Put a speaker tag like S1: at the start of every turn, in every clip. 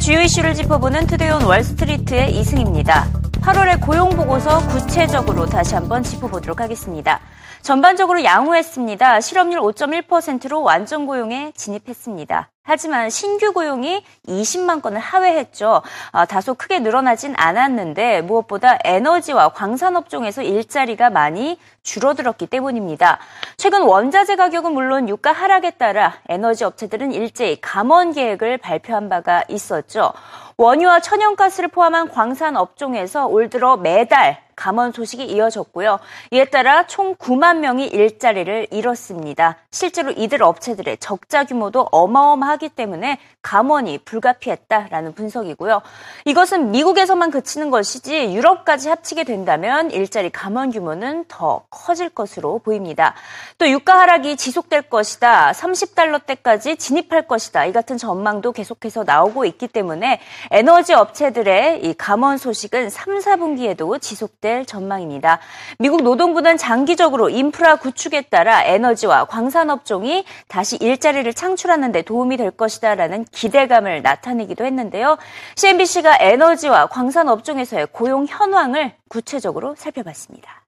S1: 주요 이슈를 짚어보는 투데이온 월스트리트의 이승입니다. 8월의 고용 보고서 구체적으로 다시 한번 짚어보도록 하겠습니다. 전반적으로 양호했습니다. 실업률 5.1%로 완전 고용에 진입했습니다. 하지만 신규 고용이 20만 건을 하회했죠. 아, 다소 크게 늘어나진 않았는데 무엇보다 에너지와 광산업종에서 일자리가 많이 줄어들었기 때문입니다. 최근 원자재 가격은 물론 유가 하락에 따라 에너지 업체들은 일제히 감원 계획을 발표한 바가 있었죠. 원유와 천연가스를 포함한 광산 업종에서 올 들어 매달 감원 소식이 이어졌고요. 이에 따라 총 9만 명이 일자리를 잃었습니다. 실제로 이들 업체들의 적자 규모도 어마어마하기 때문에 감원이 불가피했다라는 분석이고요. 이것은 미국에서만 그치는 것이지 유럽까지 합치게 된다면 일자리 감원 규모는 더 커질 것으로 보입니다. 또 유가 하락이 지속될 것이다. 30달러대까지 진입할 것이다. 이 같은 전망도 계속해서 나오고 있기 때문에 에너지 업체들의 이 감원 소식은 3, 4분기에도 지속될 전망입니다. 미국 노동부는 장기적으로 인프라 구축에 따라 에너지와 광산업종이 다시 일자리를 창출하는 데 도움이 될 것이다라는 기대감을 나타내기도 했는데요. CNBC가 에너지와 광산업종에서의 고용 현황을 구체적으로 살펴봤습니다.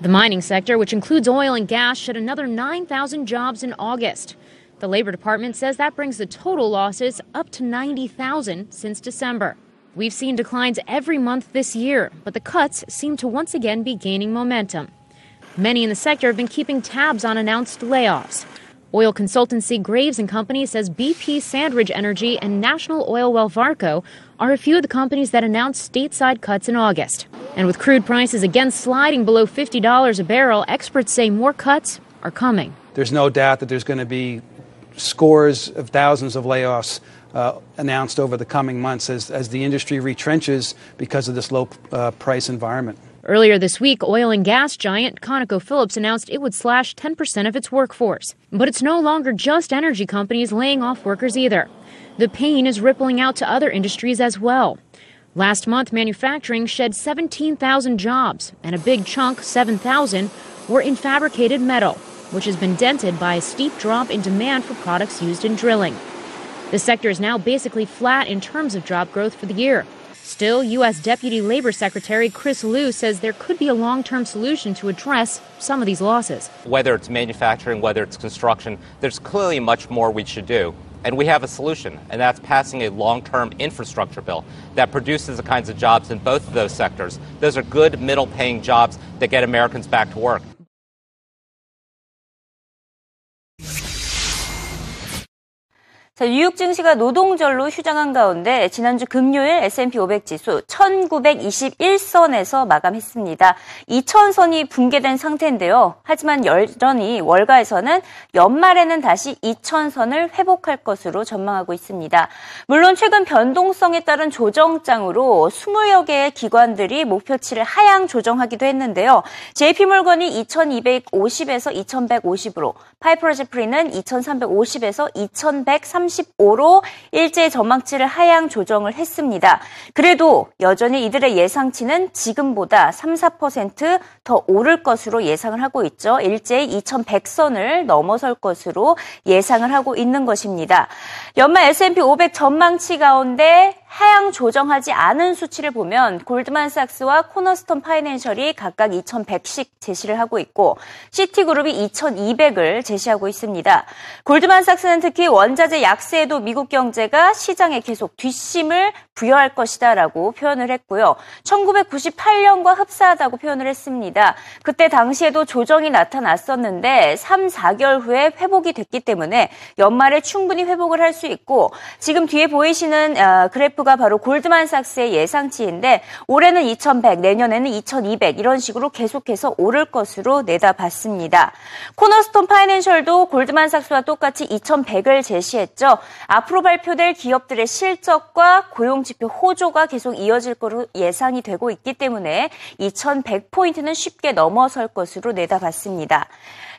S2: The mining sector, which includes oil and gas, shed another 9,000 jobs in August. The Labor Department says that brings the total losses up to 90,000 since December. We've seen declines every month this year, but the cuts seem to once again be gaining momentum. Many in the sector have been keeping tabs on announced layoffs. Oil consultancy Graves and Company says BP Sandridge Energy and National Oil Well Varco are a few of the companies that announced stateside cuts in August. And with crude prices again sliding below $50 a barrel, experts say more cuts are coming.
S3: There's no doubt that there's going to be scores of thousands of layoffs uh, announced over the coming months as, as the industry retrenches because of this low uh, price environment.
S2: Earlier this week, oil and gas giant ConocoPhillips announced it would slash 10% of its workforce. But it's no longer just energy companies laying off workers either. The pain is rippling out to other industries as well. Last month, manufacturing shed 17,000 jobs, and a big chunk, 7,000, were in fabricated metal, which has been dented by a steep drop in demand for products used in drilling. The sector is now basically flat in terms of job growth for the year. Still, U.S. Deputy Labor Secretary Chris Liu says there could be a long term solution to address some of these losses.
S4: Whether it's manufacturing, whether it's construction, there's clearly much more we should do. And we have a solution, and that's passing a long term infrastructure bill that produces the kinds of jobs in both of those sectors. Those are good, middle paying jobs that get Americans back to work.
S1: 자, 뉴욕 증시가 노동절로 휴장한 가운데 지난주 금요일 S&P 500 지수 1921선에서 마감했습니다. 2000선이 붕괴된 상태인데요. 하지만 여전히 월가에서는 연말에는 다시 2000선을 회복할 것으로 전망하고 있습니다. 물론 최근 변동성에 따른 조정장으로 20여 개의 기관들이 목표치를 하향 조정하기도 했는데요. JP몰건이 2250에서 2150으로, 파이프로제프리는 2350에서 2130 35로 일제 전망치를 하향 조정을 했습니다. 그래도 여전히 이들의 예상치는 지금보다 3, 4%더 오를 것으로 예상을 하고 있죠. 일제히 2100선을 넘어설 것으로 예상을 하고 있는 것입니다. 연말 S&P 500 전망치 가운데 하향 조정하지 않은 수치를 보면 골드만삭스와 코너스톤 파이낸셜이 각각 2,100씩 제시를 하고 있고 시티그룹이 2,200을 제시하고 있습니다. 골드만삭스는 특히 원자재 약세에도 미국 경제가 시장에 계속 뒷심을 부여할 것이다라고 표현을 했고요. 1998년과 흡사하다고 표현을 했습니다. 그때 당시에도 조정이 나타났었는데 3, 4개월 후에 회복이 됐기 때문에 연말에 충분히 회복을 할 수 있고 지금 뒤에 보이시는 아, 그래프 가 바로 골드만삭스의 예상치인데 올해는 2100, 내년에는 2200 이런 식으로 계속해서 오를 것으로 내다봤습니다. 코너스톤 파이낸셜도 골드만삭스와 똑같이 2100을 제시했죠. 앞으로 발표될 기업들의 실적과 고용 지표 호조가 계속 이어질 것으로 예상이 되고 있기 때문에 2100포인트는 쉽게 넘어설 것으로 내다봤습니다.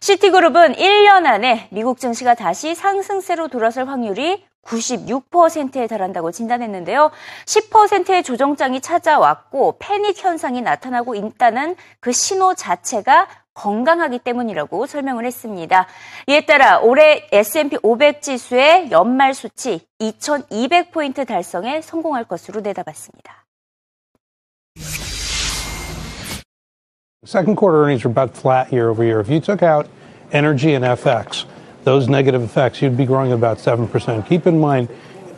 S1: 시티그룹은 1년 안에 미국 증시가 다시 상승세로 돌아설 확률이 96%에 달한다고 진단했는데요. 10%의 조정장이 찾아왔고 패닉 현상이 나타나고 있다는 그 신호 자체가 건강하기 때문이라고 설명을 했습니다. 이에 따라 올해 S&P 500 지수의 연말 수치 2200포인트 달성에 성공할 것으로 내다봤습니다.
S5: Second quarter earnings are about flat year over year. If you took out energy and FX, those negative effects, you'd be growing about 7%. Keep in mind,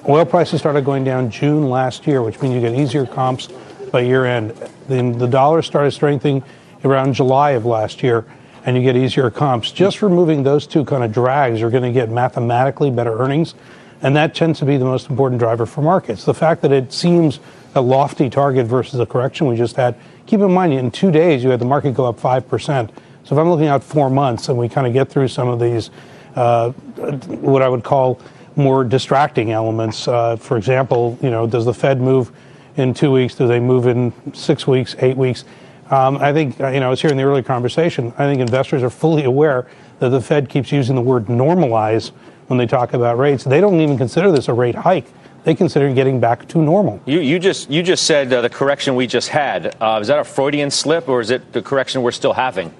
S5: oil prices started going down June last year, which means you get easier comps by year end. Then the dollar started strengthening around July of last year, and you get easier comps. Just removing those two kind of drags, you're going to get mathematically better earnings, and that tends to be the most important driver for markets. The fact that it seems a lofty target versus a correction we just had keep in mind, in two days, you had the market go up 5%. So if I'm looking out four months and we kind of get through some of these, what I would call more distracting elements, uh, for example, you know, does the Fed move in two weeks? Do they move in six weeks, eight weeks? Um, I think, you know, I was here in the early conversation. I think investors are fully aware that the Fed keeps using the word normalize when they talk about rates. They don't even consider this a rate hike they consider getting back to normal.
S6: You, you just you just said uh, the correction we just had. Uh, is that a Freudian slip, or is it the correction we're still having?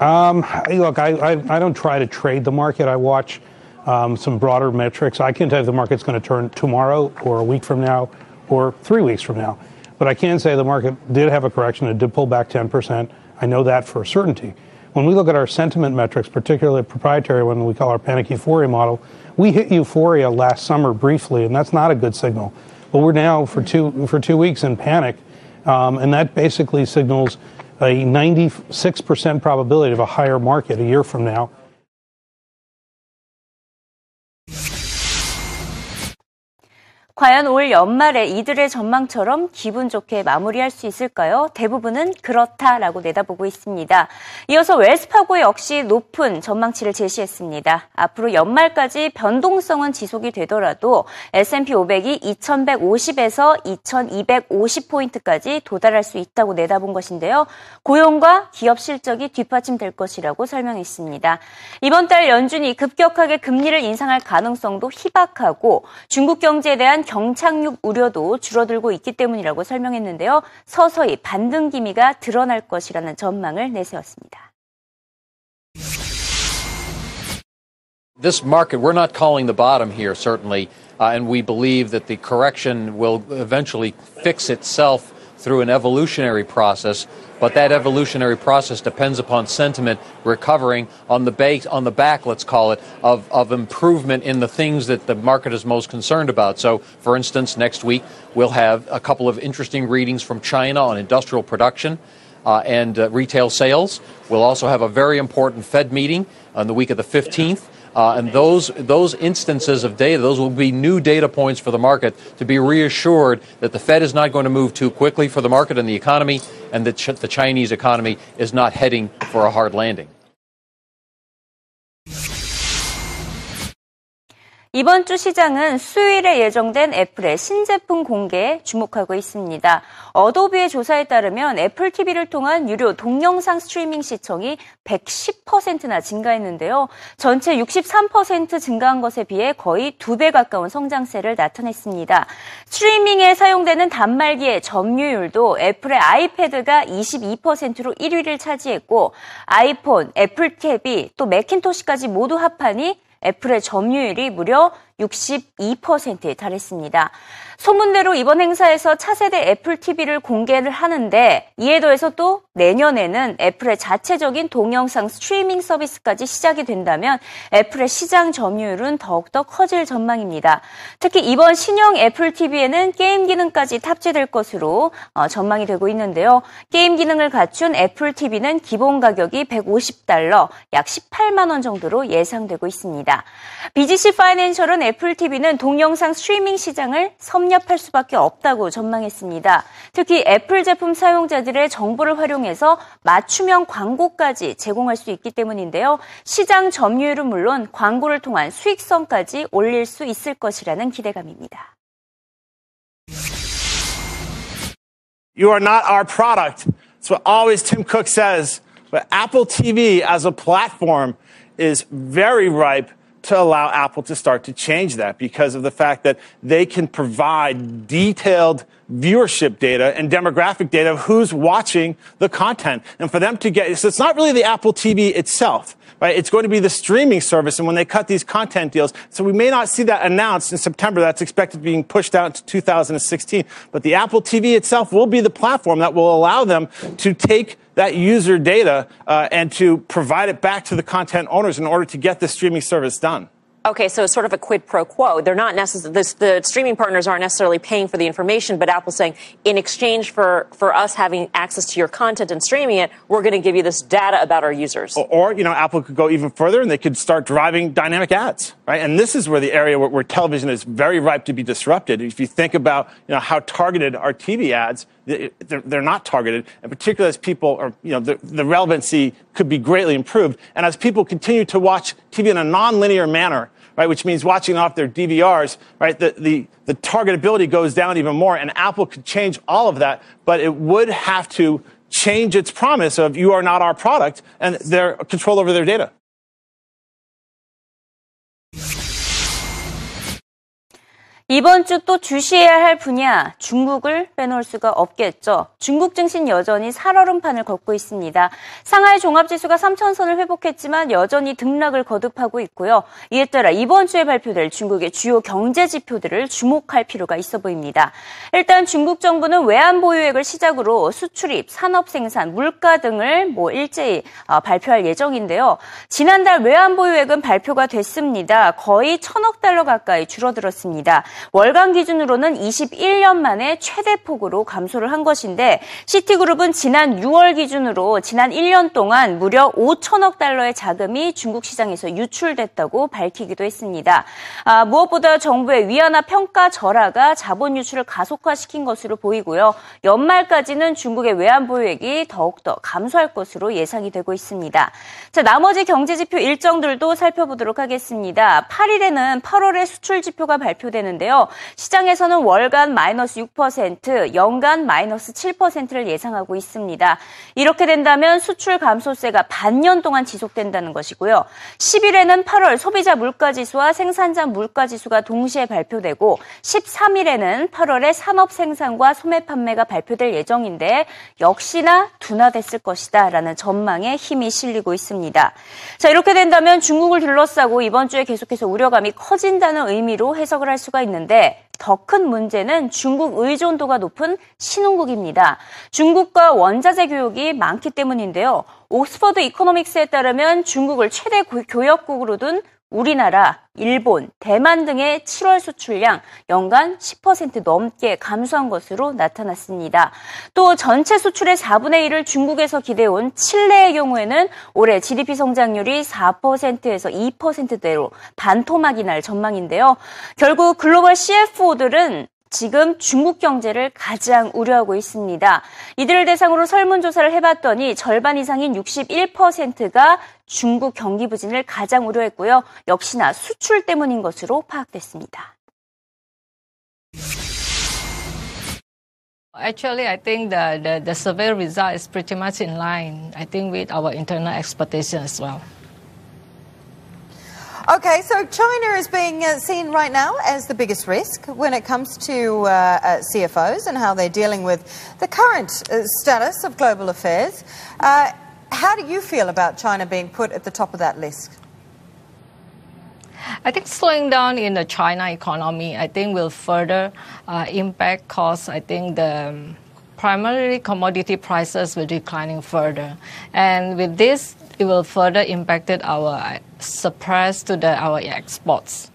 S5: Um, look, I, I, I, don't try to trade the market. I watch um, some broader metrics. I can't tell if the market's going to turn tomorrow, or a week from now, or three weeks from now. But I can say the market did have a correction. It did pull back 10%. I know that for certainty. When we look at our sentiment metrics, particularly proprietary one we call our panic euphoria model, we hit euphoria last summer briefly, and that's not a good signal. But we're now for two for two weeks in panic, um, and that basically signals a 96% probability of a higher market a year from now.
S1: 과연 올 연말에 이들의 전망처럼 기분 좋게 마무리할 수 있을까요? 대부분은 그렇다라고 내다보고 있습니다. 이어서 웰스파고 역시 높은 전망치를 제시했습니다. 앞으로 연말까지 변동성은 지속이 되더라도 S&P 500이 2150에서 2250포인트까지 도달할 수 있다고 내다본 것인데요. 고용과 기업 실적이 뒷받침될 것이라고 설명했습니다. 이번 달 연준이 급격하게 금리를 인상할 가능성도 희박하고 중국 경제에 대한 경착륙 우려도 줄어들고 있기 때문이라고 설명했는데요. 서서히 반등 기미가 드러날 것이라는 전망을 내세웠습니다.
S7: This market, we're not calling the bottom here, certainly, uh, and we believe that the correction will eventually fix itself through an evolutionary process but that evolutionary process depends upon sentiment recovering on the base, on the back, let's call it, of, of improvement in the things that the market is most concerned about. So, for instance, next week we'll have a couple of interesting readings from China on industrial production. Uh, and uh, retail sales. We'll also have a very important Fed meeting on the week of the 15th. Uh, and those those instances of data, those will be new data points for the market to be reassured that the Fed is not going to move too quickly for the market and the economy, and that the Chinese economy is not heading for a hard landing.
S1: 이번 주 시장은 수요일에 예정된 애플의 신제품 공개에 주목하고 있습니다. 어도비의 조사에 따르면 애플 TV를 통한 유료 동영상 스트리밍 시청이 110%나 증가했는데요. 전체 63% 증가한 것에 비해 거의 두배 가까운 성장세를 나타냈습니다. 스트리밍에 사용되는 단말기의 점유율도 애플의 아이패드가 22%로 1위를 차지했고 아이폰, 애플 TV 또 맥킨토시까지 모두 합하니 애플의 점유율이 무려 62%에 달했습니다. 소문대로 이번 행사에서 차세대 애플 TV를 공개를 하는데 이에 더해서 또 내년에는 애플의 자체적인 동영상 스트리밍 서비스까지 시작이 된다면 애플의 시장 점유율은 더욱더 커질 전망입니다. 특히 이번 신형 애플 TV에는 게임 기능까지 탑재될 것으로 어, 전망이 되고 있는데요. 게임 기능을 갖춘 애플 TV는 기본 가격이 150달러, 약 18만 원 정도로 예상되고 있습니다. BGC 파이낸셜은 애플 TV는 동영상 스트리밍 시장을 섭렵할 수밖에 없다고 전망했습니다. 특히 애플 제품 사용자들의 정보를 활용해서 맞춤형 광고까지 제공할 수 있기 때문인데요. 시장 점유율은 물론 광고를 통한 수익성까지 올릴 수 있을 것이라는 기대감입니다.
S8: You are not our product. That's what always Tim Cook says. But Apple TV as a platform is very ripe to allow Apple to start to change that because of the fact that they can provide detailed viewership data and demographic data of who's watching the content. And for them to get, so it's not really the Apple TV itself. Right? It's going to be the streaming service and when they cut these content deals. So we may not see that announced in September. That's expected to be pushed out to 2016. But the Apple TV itself will be the platform that will allow them to take that user data uh, and to provide it back to the content owners in order to get the streaming service done.
S9: Okay, so it's sort of a quid pro quo. They're not necessarily, the streaming partners aren't necessarily paying for the information, but Apple's saying, in exchange for, for us having access to your content and streaming it, we're going to give you this data about our users.
S8: Or, or, you know, Apple could go even further and they could start driving dynamic ads, right? And this is where the area where, where television is very ripe to be disrupted. If you think about, you know, how targeted are TV ads, they're, they're not targeted, and particularly as people are, you know, the, the relevancy could be greatly improved. And as people continue to watch TV in a nonlinear manner, right, which means watching off their DVRs, right, the, the, the targetability goes down even more, and Apple could change all of that, but it would have to change its promise of you are not our product and their control over their data.
S1: 이번 주 또 주시해야 할 분야 중국을 빼놓을 수가 없겠죠. 중국 증신 여전히 살얼음판을 걷고 있습니다. 상하이 종합지수가 3천선을 회복했지만 여전히 등락을 거듭하고 있고요. 이에 따라 이번 주에 발표될 중국의 주요 경제 지표들을 주목할 필요가 있어 보입니다. 일단 중국 정부는 외환 보유액을 시작으로 수출입, 산업 생산, 물가 등을 뭐 일제히 어, 발표할 예정인데요. 지난달 외환 보유액은 발표가 됐습니다. 거의 천억 달러 가까이 줄어들었습니다. 월간 기준으로는 21년 만에 최대폭으로 감소를 한 것인데 시티그룹은 지난 6월 기준으로 지난 1년 동안 무려 5천억 달러의 자금이 중국 시장에서 유출됐다고 밝히기도 했습니다. 아, 무엇보다 정부의 위안화 평가 절하가 자본 유출을 가속화시킨 것으로 보이고요. 연말까지는 중국의 외환 보유액이 더욱더 감소할 것으로 예상이 되고 있습니다. 자, 나머지 경제 지표 일정들도 살펴보도록 하겠습니다. 8일에는 8월의 수출 지표가 발표되는데 있는데요. 시장에서는 월간 마이너스 6%, 연간 마이너스 7%를 예상하고 있습니다. 이렇게 된다면 수출 감소세가 반년 동안 지속된다는 것이고요. 10일에는 8월 소비자 물가지수와 생산자 물가지수가 동시에 발표되고 13일에는 8월의 산업 생산과 소매 판매가 발표될 예정인데 역시나 둔화됐을 것이다 라는 전망에 힘이 실리고 있습니다. 자, 이렇게 된다면 중국을 둘러싸고 이번 주에 계속해서 우려감이 커진다는 의미로 해석을 할 수가 있는 있는데 더 큰 문제는 중국 의존도가 높은 신흥국입니다. 중국과 원자재 교육이 많기 때문인데요. 옥스퍼드 이코노믹스에 따르면 중국을 최대 교역국으로 둔 우리나라, 일본, 대만 등의 7월 수출량 연간 10% 넘게 감소한 것으로 나타났습니다. 또 전체 수출의 4분의 1을 중국에서 기대온 칠레의 경우에는 올해 GDP 성장률이 4%에서 2%대로 반토막이 날 전망인데요. 결국 글로벌 CFO들은 지금 중국 경제를 가장 우려하고 있습니다. 이들을 대상으로 설문조사를 해봤더니 절반 이상인 61%가 중국 경기 부진을 가장 우려했고요. 역시나 수출 때문인 것으로 파악됐습니다.
S10: Actually, I think the, the, the survey result is pretty much in line, I think, with our internal expectation as well.
S11: Okay, so China is being uh, seen right now as the biggest risk when it comes to uh, uh, CFOs and how they're dealing with the current uh, status of global affairs. Uh, how do you feel about China being put at the top of that list?
S10: I think slowing down in the China economy, I think will further uh, impact costs. I think the um, primarily commodity prices will declining further, and with this, it will further impacted our suppress to the, our exports.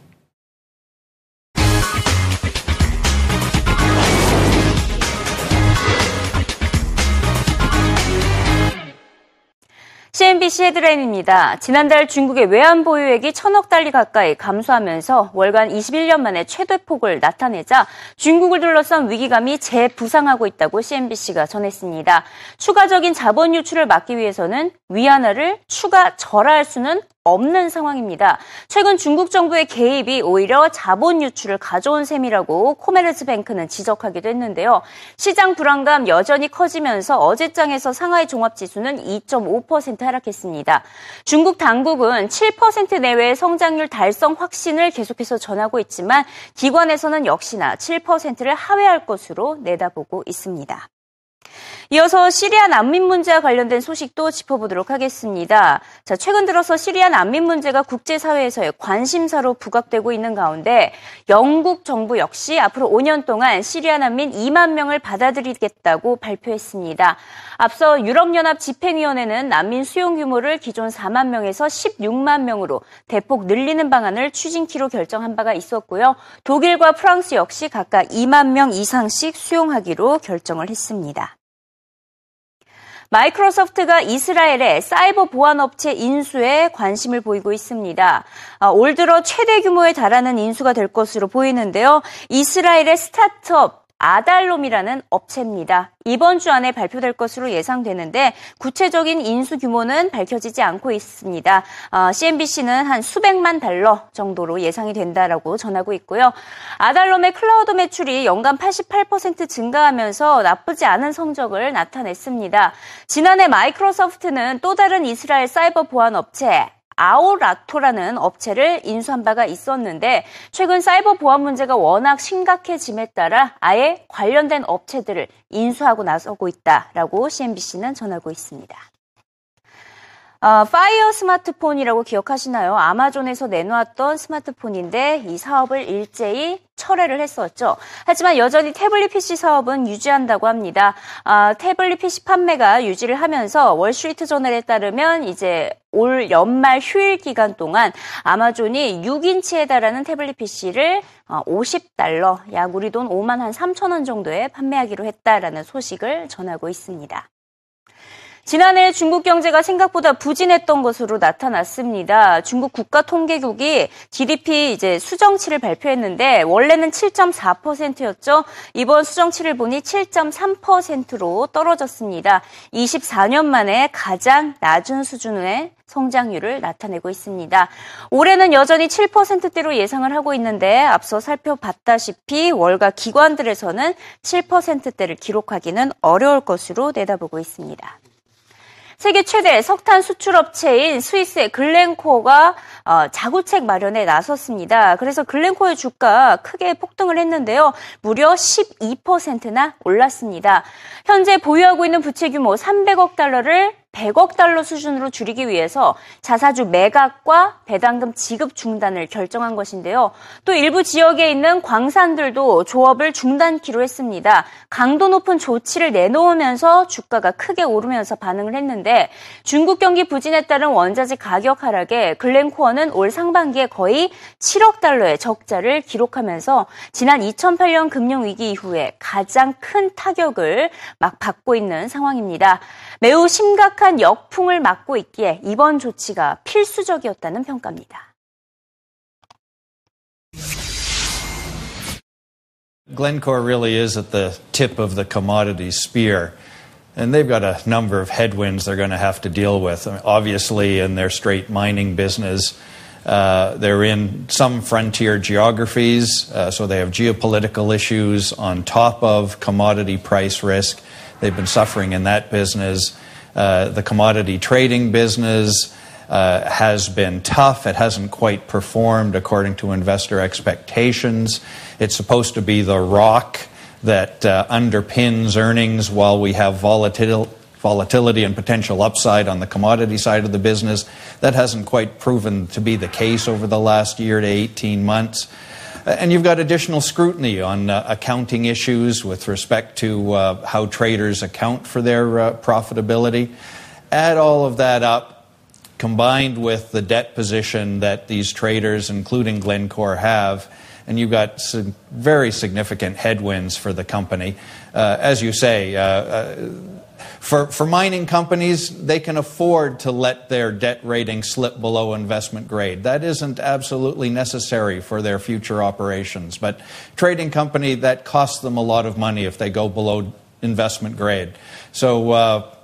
S1: CNBC 헤드라인입니다. 지난달 중국의 외환 보유액이 천억 달러 가까이 감소하면서 월간 21년 만에 최대폭을 나타내자 중국을 둘러싼 위기감이 재부상하고 있다고 CNBC가 전했습니다. 추가적인 자본 유출을 막기 위해서는 위안화를 추가 절하할 수는 없는 상황입니다. 최근 중국 정부의 개입이 오히려 자본 유출을 가져온 셈이라고 코메르스뱅크는 지적하기도 했는데요. 시장 불안감 여전히 커지면서 어제장에서 상하이 종합지수는 2.5% 하락했습니다. 중국 당국은 7% 내외의 성장률 달성 확신을 계속해서 전하고 있지만 기관에서는 역시나 7%를 하회할 것으로 내다보고 있습니다. 이어서 시리아 난민 문제와 관련된 소식도 짚어보도록 하겠습니다. 자, 최근 들어서 시리아 난민 문제가 국제사회에서의 관심사로 부각되고 있는 가운데 영국 정부 역시 앞으로 5년 동안 시리아 난민 2만 명을 받아들이겠다고 발표했습니다. 앞서 유럽연합 집행위원회는 난민 수용 규모를 기존 4만 명에서 16만 명으로 대폭 늘리는 방안을 추진키로 결정한 바가 있었고요. 독일과 프랑스 역시 각각 2만 명 이상씩 수용하기로 결정을 했습니다. 마이크로소프트가 이스라엘의 사이버 보안 업체 인수에 관심을 보이고 있습니다. 아, 올 들어 최대 규모에 달하는 인수가 될 것으로 보이는데요. 이스라엘의 스타트업 아달롬이라는 업체입니다. 이번 주 안에 발표될 것으로 예상되는데 구체적인 인수 규모는 밝혀지지 않고 있습니다. 어, CNBC는 한 수백만 달러 정도로 예상이 된다라고 전하고 있고요. 아달롬의 클라우드 매출이 연간 88% 증가하면서 나쁘지 않은 성적을 나타냈습니다. 지난해 마이크로소프트는 또 다른 이스라엘 사이버 보안 업체 아오라토라는 업체를 인수한 바가 있었는데 최근 사이버 보안 문제가 워낙 심각해짐에 따라 아예 관련된 업체들을 인수하고 나서고 있다라고 CNBC는 전하고 있습니다. 어, 파이어 스마트폰이라고 기억하시나요? 아마존에서 내놓았던 스마트폰인데 이 사업을 일제히 철회를 했었죠. 하지만 여전히 태블릿 PC 사업은 유지한다고 합니다. 아, 태블릿 PC 판매가 유지를 하면서 월스트리트 저널에 따르면 이제 올 연말 휴일 기간 동안 아마존이 6인치에 달하는 태블릿 PC를 50달러, 어, 약 우리 돈 5만 한 3천 원 정도에 판매하기로 했다라는 소식을 전하고 있습니다. 지난해 중국 경제가 생각보다 부진했던 것으로 나타났습니다. 중국 국가통계국이 GDP 이제 수정치를 발표했는데 원래는 7.4%였죠. 이번 수정치를 보니 7.3%로 떨어졌습니다. 24년 만에 가장 낮은 수준의 성장률을 나타내고 있습니다. 올해는 여전히 7%대로 예상을 하고 있는데 앞서 살펴봤다시피 월가 기관들에서는 7%대를 기록하기는 어려울 것으로 내다보고 있습니다. 세계 최대 석탄 수출업체인 스위스의 글렌코어가 어, 자구책 마련에 나섰습니다. 그래서 글렌코어의 주가 크게 폭등을 했는데요. 무려 12%나 올랐습니다. 현재 보유하고 있는 부채 규모 300억 달러를 100억 달러 수준으로 줄이기 위해서 자사주 매각과 배당금 지급 중단을 결정한 것인데요. 또 일부 지역에 있는 광산들도 조업을 중단키로 했습니다. 강도 높은 조치를 내놓으면서 주가가 크게 오르면서 반응을 했는데 중국 경기 부진에 따른 원자재 가격 하락에 글렌코어는 올 상반기에 거의 7억 달러의 적자를 기록하면서 지난 2008년 금융위기 이후에 가장 큰 타격을 막 받고 있는 상황입니다. 매우 심각한 역풍을 맞고 있기에 이번 조치가 필수적이었다는 평가입니다.
S12: Glencore really is at the tip of the commodity spear. And they've got a number of headwinds they're going to have to deal with. I mean, obviously, in their straight mining business, uh, they're in some frontier geographies, uh, so they have geopolitical issues on top of commodity price risk. They've been suffering in that business. Uh, the commodity trading business uh, has been tough. It hasn't quite performed according to investor expectations. It's supposed to be the rock that uh, underpins earnings while we have volatil- volatility and potential upside on the commodity side of the business. That hasn't quite proven to be the case over the last year to 18 months. Uh, and you've got additional scrutiny on uh, accounting issues with respect to uh, how traders account for their uh, profitability. Add all of that up, combined with the debt position that these traders, including Glencore, have, and you've got some very significant headwinds for the company. Uh, as you say, uh, for, for mining companies, they can afford to let their debt rating slip below investment grade. That isn't absolutely necessary for their future operations. But trading company, that costs them a lot of money if they go below investment grade. So uh,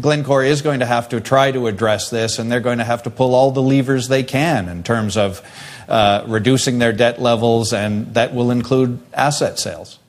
S12: Glencore is going to have to try to address this, and they're going to have to pull all the levers they can in terms of uh, reducing their debt levels, and that will include asset sales.